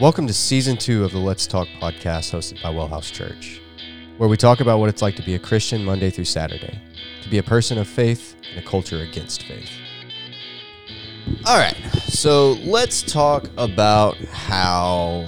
Welcome to season two of the Let's Talk podcast hosted by Wellhouse Church, where we talk about what it's like to be a Christian Monday through Saturday, to be a person of faith in a culture against faith. All right, so let's talk about how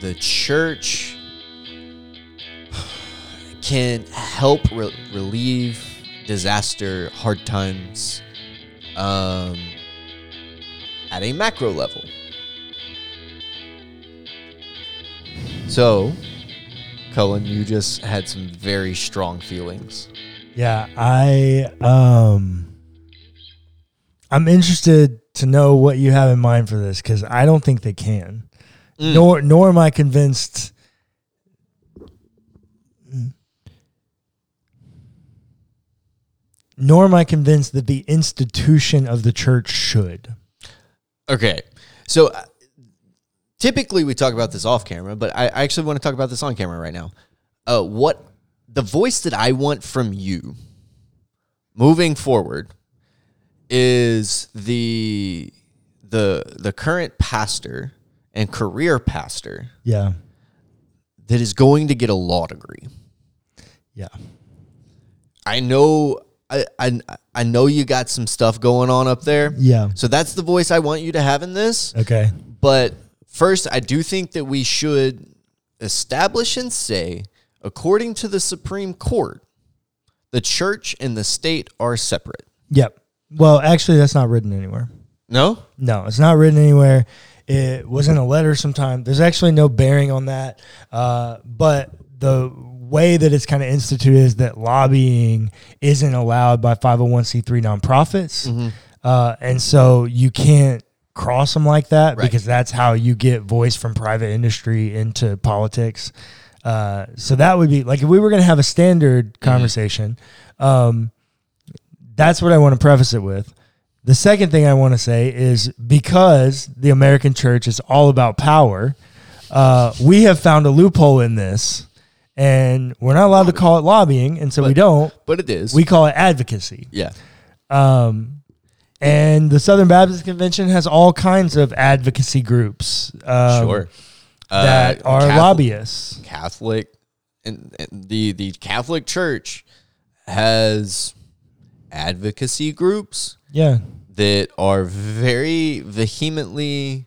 the church can help re- relieve disaster, hard times um, at a macro level. So, Cullen, you just had some very strong feelings. Yeah, I um I'm interested to know what you have in mind for this cuz I don't think they can. Mm. Nor nor am I convinced nor am I convinced that the institution of the church should. Okay. So uh, typically we talk about this off camera, but I, I actually want to talk about this on camera right now. Uh, what the voice that I want from you moving forward is the the the current pastor and career pastor Yeah. that is going to get a law degree. Yeah. I know I, I I know you got some stuff going on up there. Yeah. So that's the voice I want you to have in this. Okay. But first, I do think that we should establish and say, according to the Supreme Court, the church and the state are separate. Yep. Well, actually that's not written anywhere. No? No, it's not written anywhere. It was in a letter sometime. There's actually no bearing on that. Uh, but the way that it's kind of instituted is that lobbying isn't allowed by 501c3 nonprofits. Mm-hmm. Uh, and so you can't cross them like that Right. because that's how you get voice from private industry into politics. Uh, so that would be like if we were going to have a standard conversation, um, that's what I want to preface it with. The second thing I want to say is because the American church is all about power, uh, we have found a loophole in this, and we're not allowed to call it lobbying, and so we don't. But it is. We call it advocacy. yeah. Um, and the Southern Baptist Convention has all kinds of advocacy groups um, sure. that Uh, are Catholic- lobbyists. Catholic and, and the the Catholic Church has advocacy groups Yeah. that are very vehemently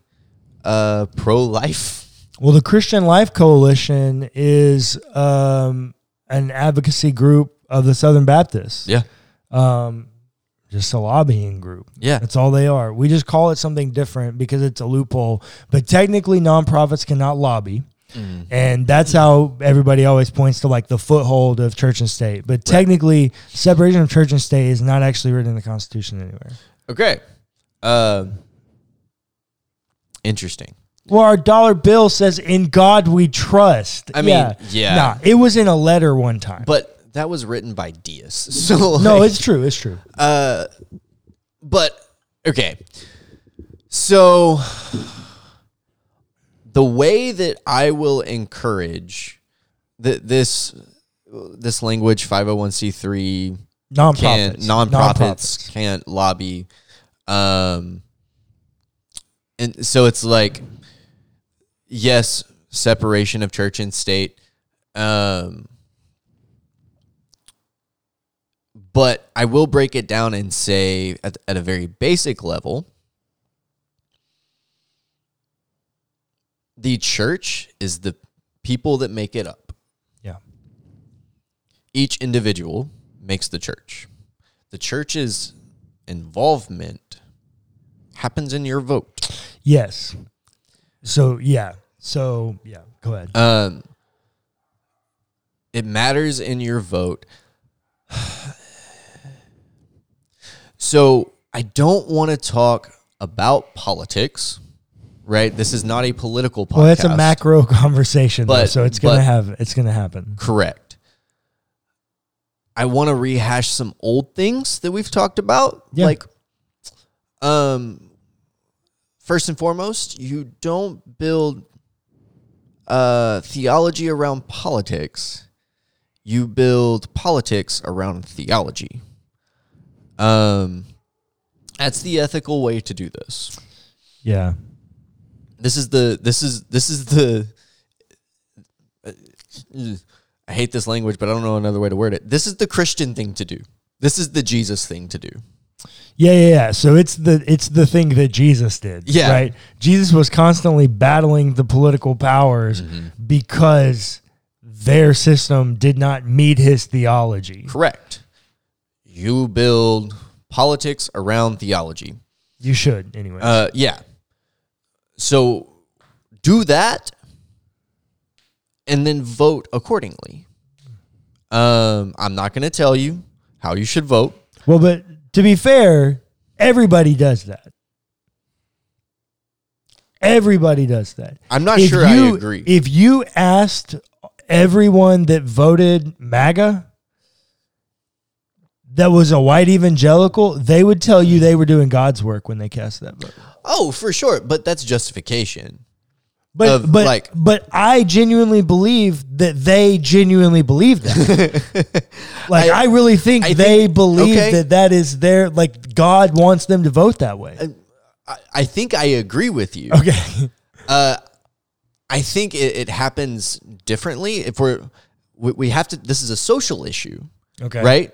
uh, pro life. Well, the Christian Life Coalition is um, an advocacy group of the Southern Baptists. Yeah. Um, just a lobbying group. Yeah. That's all they are. We just call it something different because it's a loophole. But technically, nonprofits cannot lobby. Mm. And that's how everybody always points to like the foothold of church and state. But technically, separation of church and state is not actually written in the Constitution anywhere. Okay. Uh, interesting. Well, our dollar bill says, "In God we trust." I mean, yeah. Nah, it was in a letter one time. But that was written by Diaz. So no, it's true. It's true. uh, but okay. So the way that I will encourage that this this language 501c3 Nonprofits. can't nonprofits can't lobby um and so it's like yes separation of church and state um but i will break it down and say at, at a very basic level the church is the people that make it up Yeah. each individual makes the church. The church's involvement happens in your vote. Yes. So yeah. So yeah. Go ahead. Um, it matters in your vote. So I don't want to talk about politics, right? This is not a political podcast. well, it's a macro conversation, though, But- so it's gonna but- have it's gonna happen. Correct. I want to rehash some old things that we've talked about. Yeah. Like, um, first and foremost, you don't build uh, theology around politics. You build politics around theology. Um, that's the ethical way to do this. Yeah. This is the this is this is the I hate this language, but I don't know another way to word it. This is the Christian thing to do. This is the Jesus thing to do. Yeah, yeah, yeah. So it's the it's the thing that Jesus did. Yeah. Right. Jesus was constantly battling the political powers Mm-hmm. because their system did not meet his theology. Correct. You build politics around theology. You should, anyway. Uh, yeah. So do that, and then vote accordingly. Um, I'm not going to tell you how you should vote. well, but to be fair, everybody does that. Everybody does that. I'm not If sure I agree. If you asked everyone that voted MAGA that was a white evangelical, they would tell you they were doing God's work when they cast that vote. oh, for sure, but that's justification. But Of, but like- but I genuinely believe that they genuinely believe that. like I, I- really think I they think- believe okay. that that is their like God wants them to vote that way. I, I think I agree with you. Okay. Uh, I think it, it happens differently. If we're we, we have to. This is a social issue, Okay. right?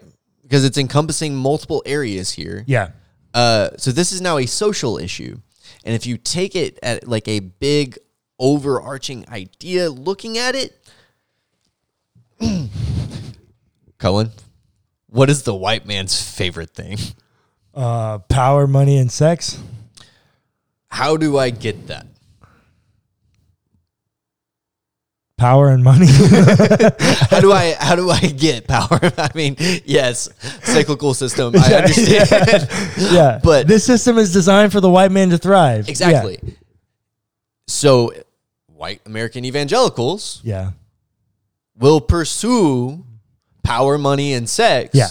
Because it's encompassing multiple areas here. Yeah. Uh, so this is now a social issue, and if you take it at like a big overarching idea, looking at it, Cullen, what is the white man's favorite thing? Uh, power, money, and sex. How do I get that? Power and money. How do I how do I get power? I mean, yes, cyclical system. I understand. yeah. But- this system is designed for the white man to thrive. Yeah. exactly. So, white American evangelicals Yeah. will pursue power, money, and sex Yeah.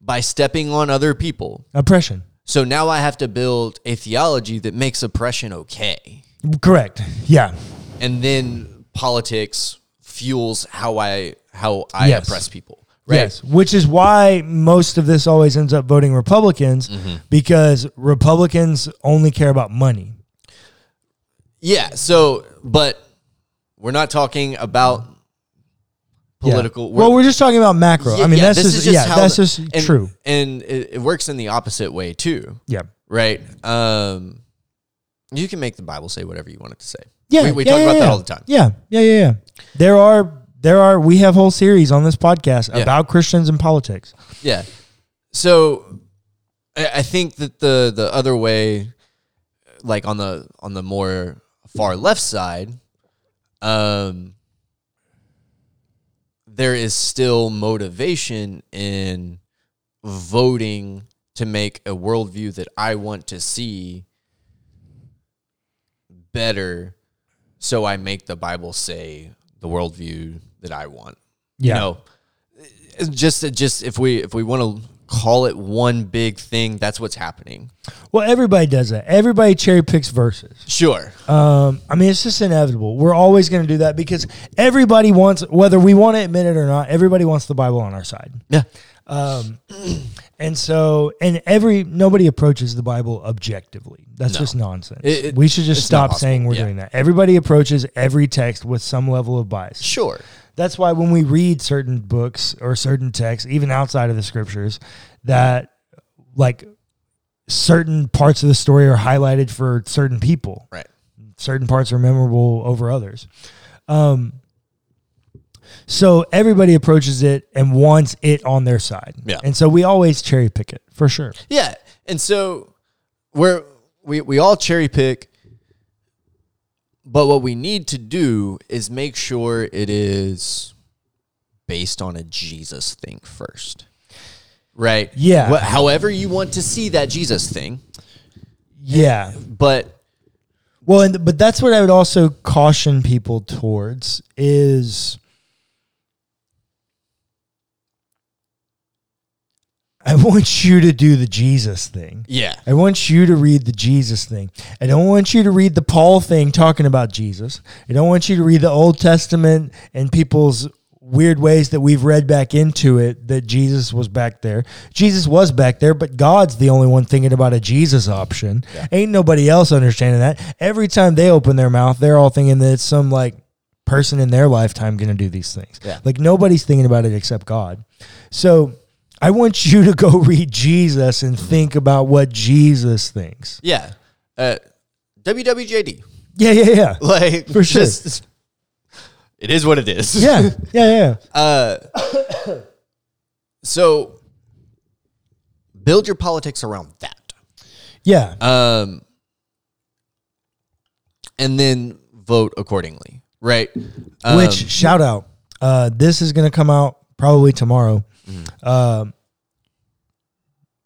by stepping on other people. Oppression. So now I have to build a theology that makes oppression okay. Correct. Yeah. And then politics fuels how I how I Yes. oppress people. Right. Yes, which is why most of this always ends up voting Republicans Mm-hmm. because Republicans only care about money. Yeah. So, but we're not talking about Yeah. political. Well, we're just talking about macro. I mean, that's this just, is yeah, how that's the- just and, true. and it, it works in the opposite way too, Yeah. right? Um, you can make the Bible say whatever you want it to say. Yeah, we, we yeah, talk yeah, about that all the time. Yeah, yeah, yeah, yeah. There are there are we have whole series on this podcast Yeah. about Christians and politics. Yeah. So I, I think that the the other way, like on the on the more far left side, um, there is still motivation in voting to make a worldview that I want to see better. So I make the Bible say the worldview that I want Yeah. you know just just if we if we want to call it one big thing that's what's happening Well, everybody does that. Everybody cherry picks verses. sure Um, I mean, it's just inevitable. We're always going to do that because everybody wants, whether we want to admit it or not, everybody wants the Bible on our side. yeah Um, and so, and every nobody approaches the Bible objectively. That's No. just nonsense. It- it- we should just it's not stop saying we're Yeah. doing that. Everybody approaches every text with some level of bias. sure That's why when we read certain books or certain texts, even outside of the scriptures, that like certain parts of the story are highlighted for certain people right certain parts are memorable over others. Um, so everybody approaches it and wants it on their side. Yeah. And so we always cherry pick it for sure. yeah and so we're we, we all cherry pick but what we need to do is make sure it is based on a jesus thing first right Yeah. Wha- however you want to see that jesus thing Yeah. but Well, and but that's what I would also caution people towards is I want you to do the Jesus thing. yeah I want you to read the Jesus thing. I don't want you to read the Paul thing talking about Jesus. I don't want you to read the Old Testament and people's weird ways that we've read back into it that Jesus was back there. Jesus was back there, but God's the only one thinking about a Jesus option. Ain't nobody else understanding that. Every time they open their mouth, they're all thinking that it's some like person in their lifetime going to do these things. Yeah. Like nobody's thinking about it except God. So I want you to go read Jesus and think about what Jesus thinks. Yeah. Uh, WWJD. Yeah, yeah, yeah. Like For sure. just- it is what it is. Yeah, yeah, yeah. Uh, so build your politics around that. Yeah. Um, and then vote accordingly, right? Um, Which shout out. Uh, this is going to come out probably tomorrow. Um,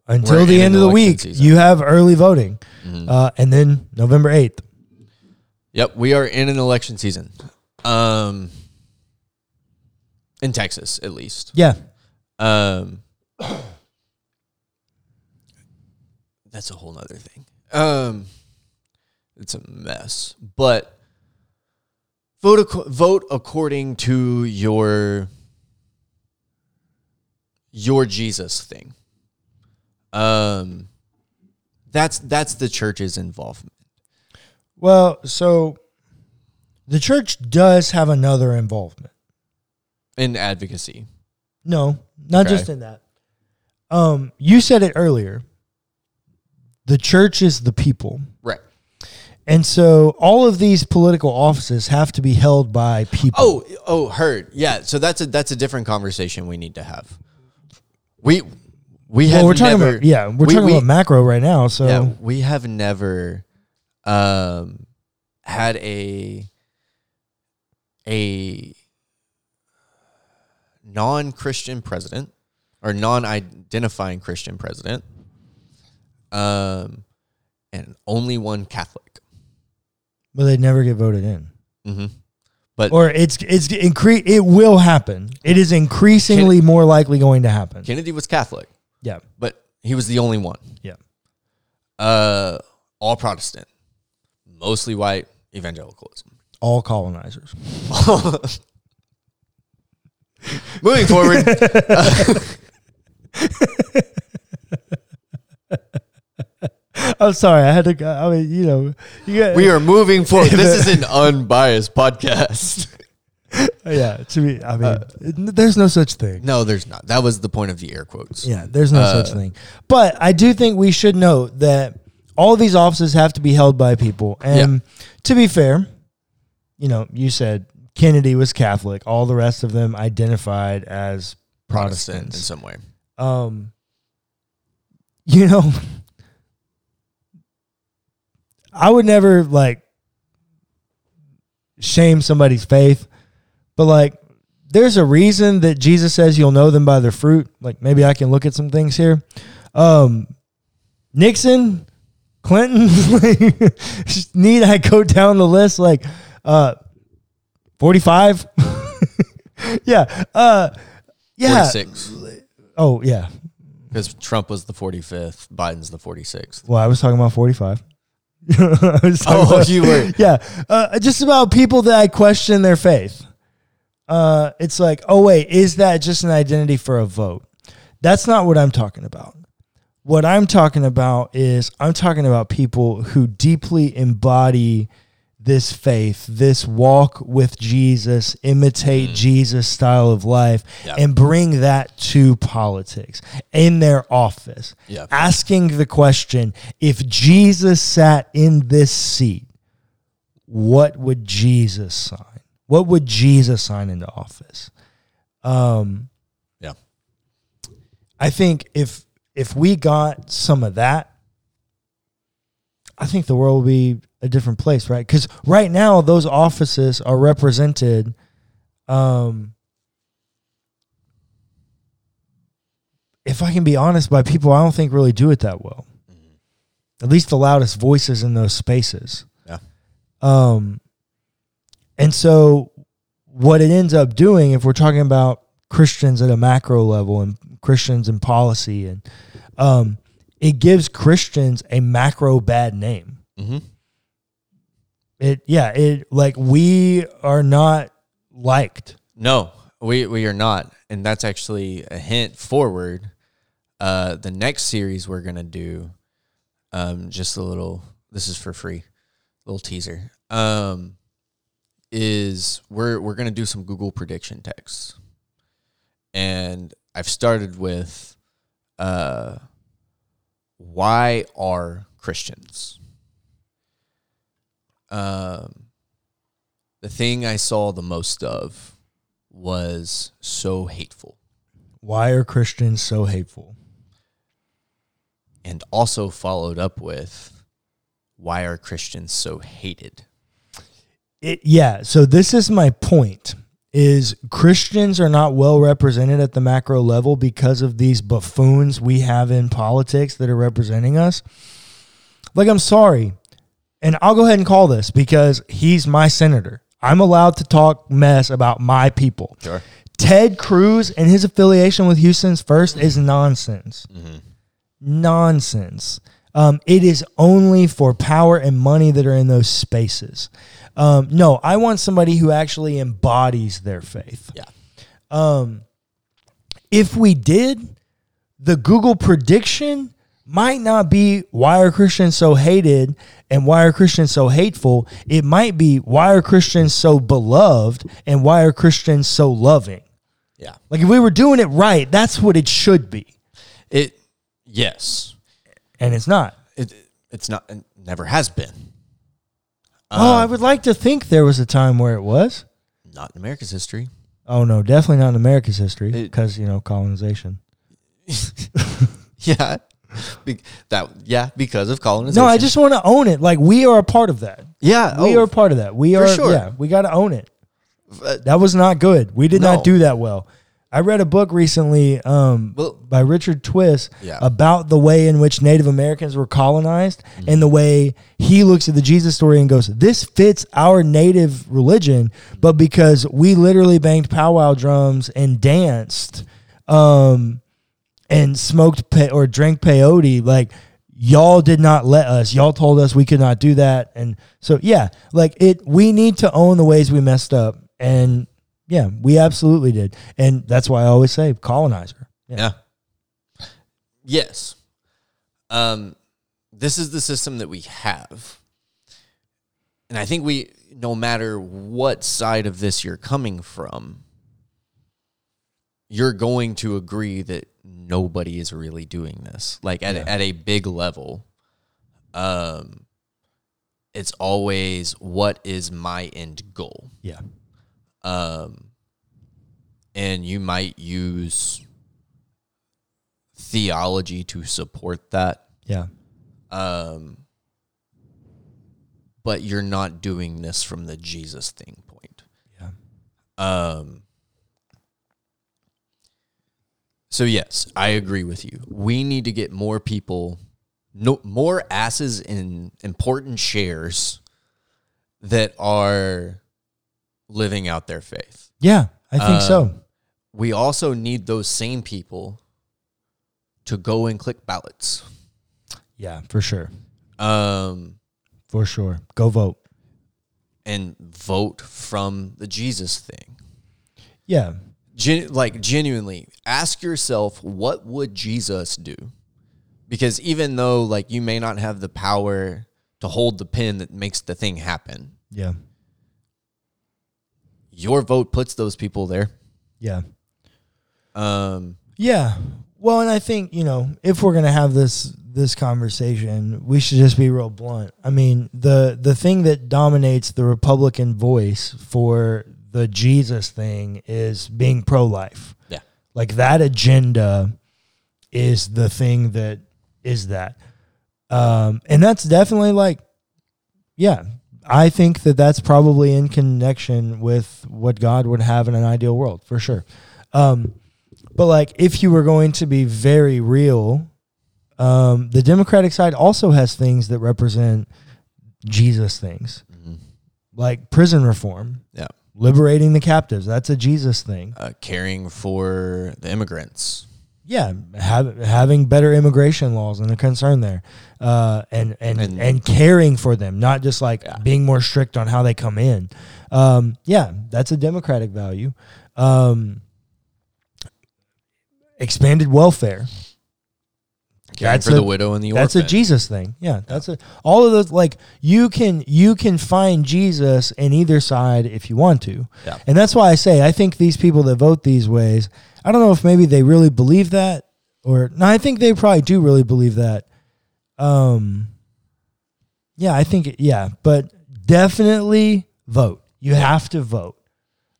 until the end of the week, season. you have early voting, uh, and then November eighth. Yep, we are in an election season. Um, in Texas, at least. Yeah, Um, that's a whole other thing. Um, it's a mess, but vote ac- vote according to your your Jesus thing. Um, that's that's the church's involvement. Well, so the church does have another involvement. in advocacy. No, not Okay. just in that. Um, you said it earlier. The church is the people. Right. And so all of these political offices have to be held by people. Oh, oh, heard. Yeah. So that's a that's a different conversation we need to have. We we have well, we're talking never, about yeah, we're we- talking we- about macro right now. So yeah, we have never um had a a non-Christian president or non-identifying Christian president. Um and only one Catholic. but they never get voted in. hmm But Or it's it's incre- it will happen. It is increasingly more likely going to happen. Kennedy was Catholic, yeah. but he was the only one. Yeah. Uh, all Protestant, mostly white evangelicalism. All colonizers. Moving forward, I'm sorry, I had to go. I mean, you know, you got, we are moving forward. This is an unbiased podcast. yeah, to me, I mean, Uh, there's no such thing. No, there's not. That was the point of the air quotes. Yeah, there's no Uh, such thing. But I do think we should note that all of these offices have to be held by people. And to be fair, you know, you said Kennedy was Catholic. All the rest of them identified as Protestant in some way. Um, you know, I would never like shame somebody's faith, but like, there's a reason that Jesus says you'll know them by their fruit. Like, maybe I can look at some things here. Um, Nixon, Clinton, need I go down the list? Like, uh, 45? yeah. Uh, yeah. 46. Oh, yeah. Because Trump was the 45th, Biden's the 46th. Well, I was talking about 45. Talking Oh, about- you were. yeah. Uh, just about people that I question their faith. Uh, it's like, oh, wait, is that just an identity for a vote? That's not what I'm talking about. What I'm talking about is I'm talking about people who deeply embody this faith, this walk with Jesus, imitate Jesus style of life, Yeah. and bring that to politics in their office. Yeah. Asking the question if Jesus sat in this seat, what would Jesus sign? What would Jesus sign into office? Um, Yeah. I think if if we got some of that, I think the world would be a different place, right? Because right now those offices are represented. Um, if I can be honest, by people I don't think really do it that well. At least the loudest voices in those spaces. Yeah. Um, and so what it ends up doing, if we're talking about Christians at a macro level and Christians in policy, and um, it gives Christians a macro bad name. Mm-hmm. It, yeah, it like we are not liked. No. We we are not, and that's actually a hint forward. Uh, the next series we're gonna do, um, just a little. This is for free, little teaser. Um, is we're we're gonna do some Google prediction texts, and I've started with, uh, why are Christians? Um, the thing I saw the most of was so hateful Why are Christians so hateful? and also followed up with why are Christians so hated? It, yeah. So this is my point: is Christians are not well represented at the macro level because of these buffoons we have in politics that are representing us. Like, I'm sorry, and I'll go ahead and call this because he's my senator. I'm allowed to talk mess about my people. Sure. Ted Cruz and his affiliation with Houston's First is nonsense. Nonsense. Um, it is only for power and money that are in those spaces. Um, no, I want somebody who actually embodies their faith. Yeah. If we did, the Google prediction might not be why are Christians so hated and why are Christians so hateful. It might be why are Christians so beloved and why are Christians so loving. Yeah. Like if we were doing it right, that's what it should be. It yes. And it's not. It it's not it never has been. Oh, I would like to think there was a time where it was. Not in America's history. Oh no, definitely not in America's history It- because you know colonization. Yeah. Be- that yeah, because of colonization. No, I just want to own it. Like we are a part of that. Yeah. We oh, are a part of that. We for are. sure. Yeah, we got to own it. uh, That was not good. We did No. not do that well. I read a book recently um, Well- by Richard Twiss Yeah. about the way in which Native Americans were colonized Mm-hmm. and the way he looks at the Jesus story and goes, This fits our native religion, but because we literally banged powwow drums and danced um, and smoked pe- or drank peyote, like, y'all did not let us y'all told us we could not do that and so yeah like it we need to own the ways we messed up and yeah we absolutely did and that's why i always say colonizer Yeah. Yes. Um, this is the system that we have. And I think we, no matter what side of this you're coming from, you're going to agree that nobody is really doing this. Like at, at a big level, um, it's always what is my end goal? yeah um, and you might use theology to support that, yeah um, but you're not doing this from the Jesus thing point. yeah Um, so yes, I agree with you. We need to get more people, no more asses in important shares that are living out their faith. yeah i think so Um, we also need those same people to go and click ballots. yeah for sure Um, for sure go vote and vote from the Jesus thing. yeah Gen- like genuinely ask yourself what would Jesus do? Because even though like you may not have the power to hold the pin that makes the thing happen, yeah your vote puts those people there. yeah Um, Yeah. Well, and I think, you know, if we're going to have this this conversation, we should just be real blunt. I mean, the the thing that dominates the Republican voice for the Jesus thing is being pro-life. yeah. Like that agenda is the thing that is that. Um and that's definitely like yeah, I think that that's probably in connection with what God would have in an ideal world, for sure. Um but like, if you were going to be very real, um, the Democratic side also has things that represent Jesus things, like prison reform, Yeah. liberating the captives. That's a Jesus thing. Uh, caring for the immigrants. Yeah, have, having better immigration laws and a concern there, uh, and, and and And- caring for them, not just like Yeah. being more strict on how they come in. Um, yeah, that's a democratic value. Um, expanded welfare. Caring That's for a- the widow and the orphan. That's a Jesus thing. Yeah, that's a all of those like you can you can find Jesus in either side if you want to. Yeah. And that's why I say I think these people that vote these ways, I don't know if maybe they really believe that or no, I think they probably do really believe that. Um yeah, I think yeah, but definitely vote. You have to vote.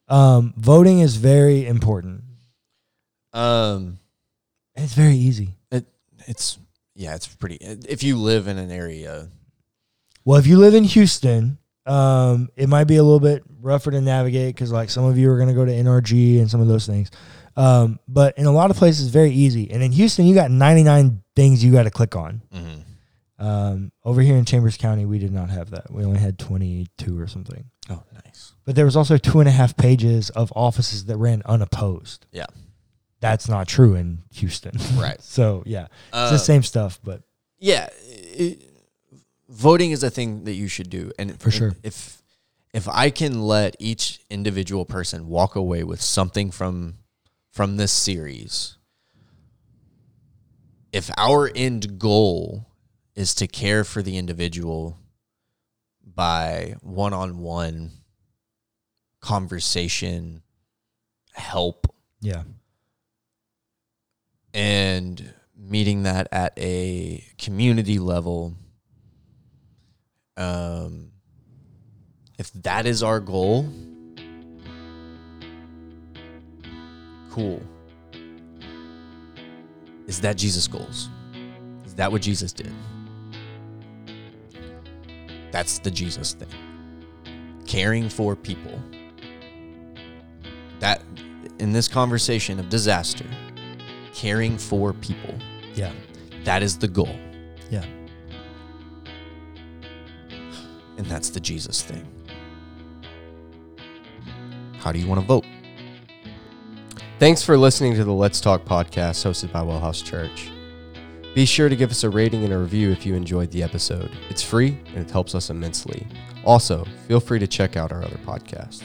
Um voting is very important. Um, it's very easy. it, it's yeah, it's pretty. If you live in an area, Well, if you live in Houston, um, it might be a little bit rougher to navigate because, like, some of you are going to go to NRG and some of those things. Um, but in a lot of places, it's very easy. And in Houston, you got 99 things you got to click on. mm-hmm. Um, over here in Chambers County, we did not have that. We only had 22 or something. oh, nice. But there was also two and a half pages of offices that ran unopposed. Yeah. That's not true in Houston. Right. so, yeah, it's Um, the same stuff, but yeah, it, voting is a thing that you should do, and For sure. If if I can let each individual person walk away with something from from this series, if our end goal is to care for the individual by one on one conversation, help, yeah. and meeting that at a community level um if that is our goal cool is that jesus goals is that what jesus did that's the jesus thing caring for people that in this conversation of disaster caring for people. Yeah. That is the goal. Yeah. And that's the Jesus thing. How do you want to vote? Thanks for listening to the Let's Talk podcast hosted by Wellhouse Church. Be sure to give us a rating and a review if you enjoyed the episode. It's free and it helps us immensely. Also, feel free to check out our other podcasts.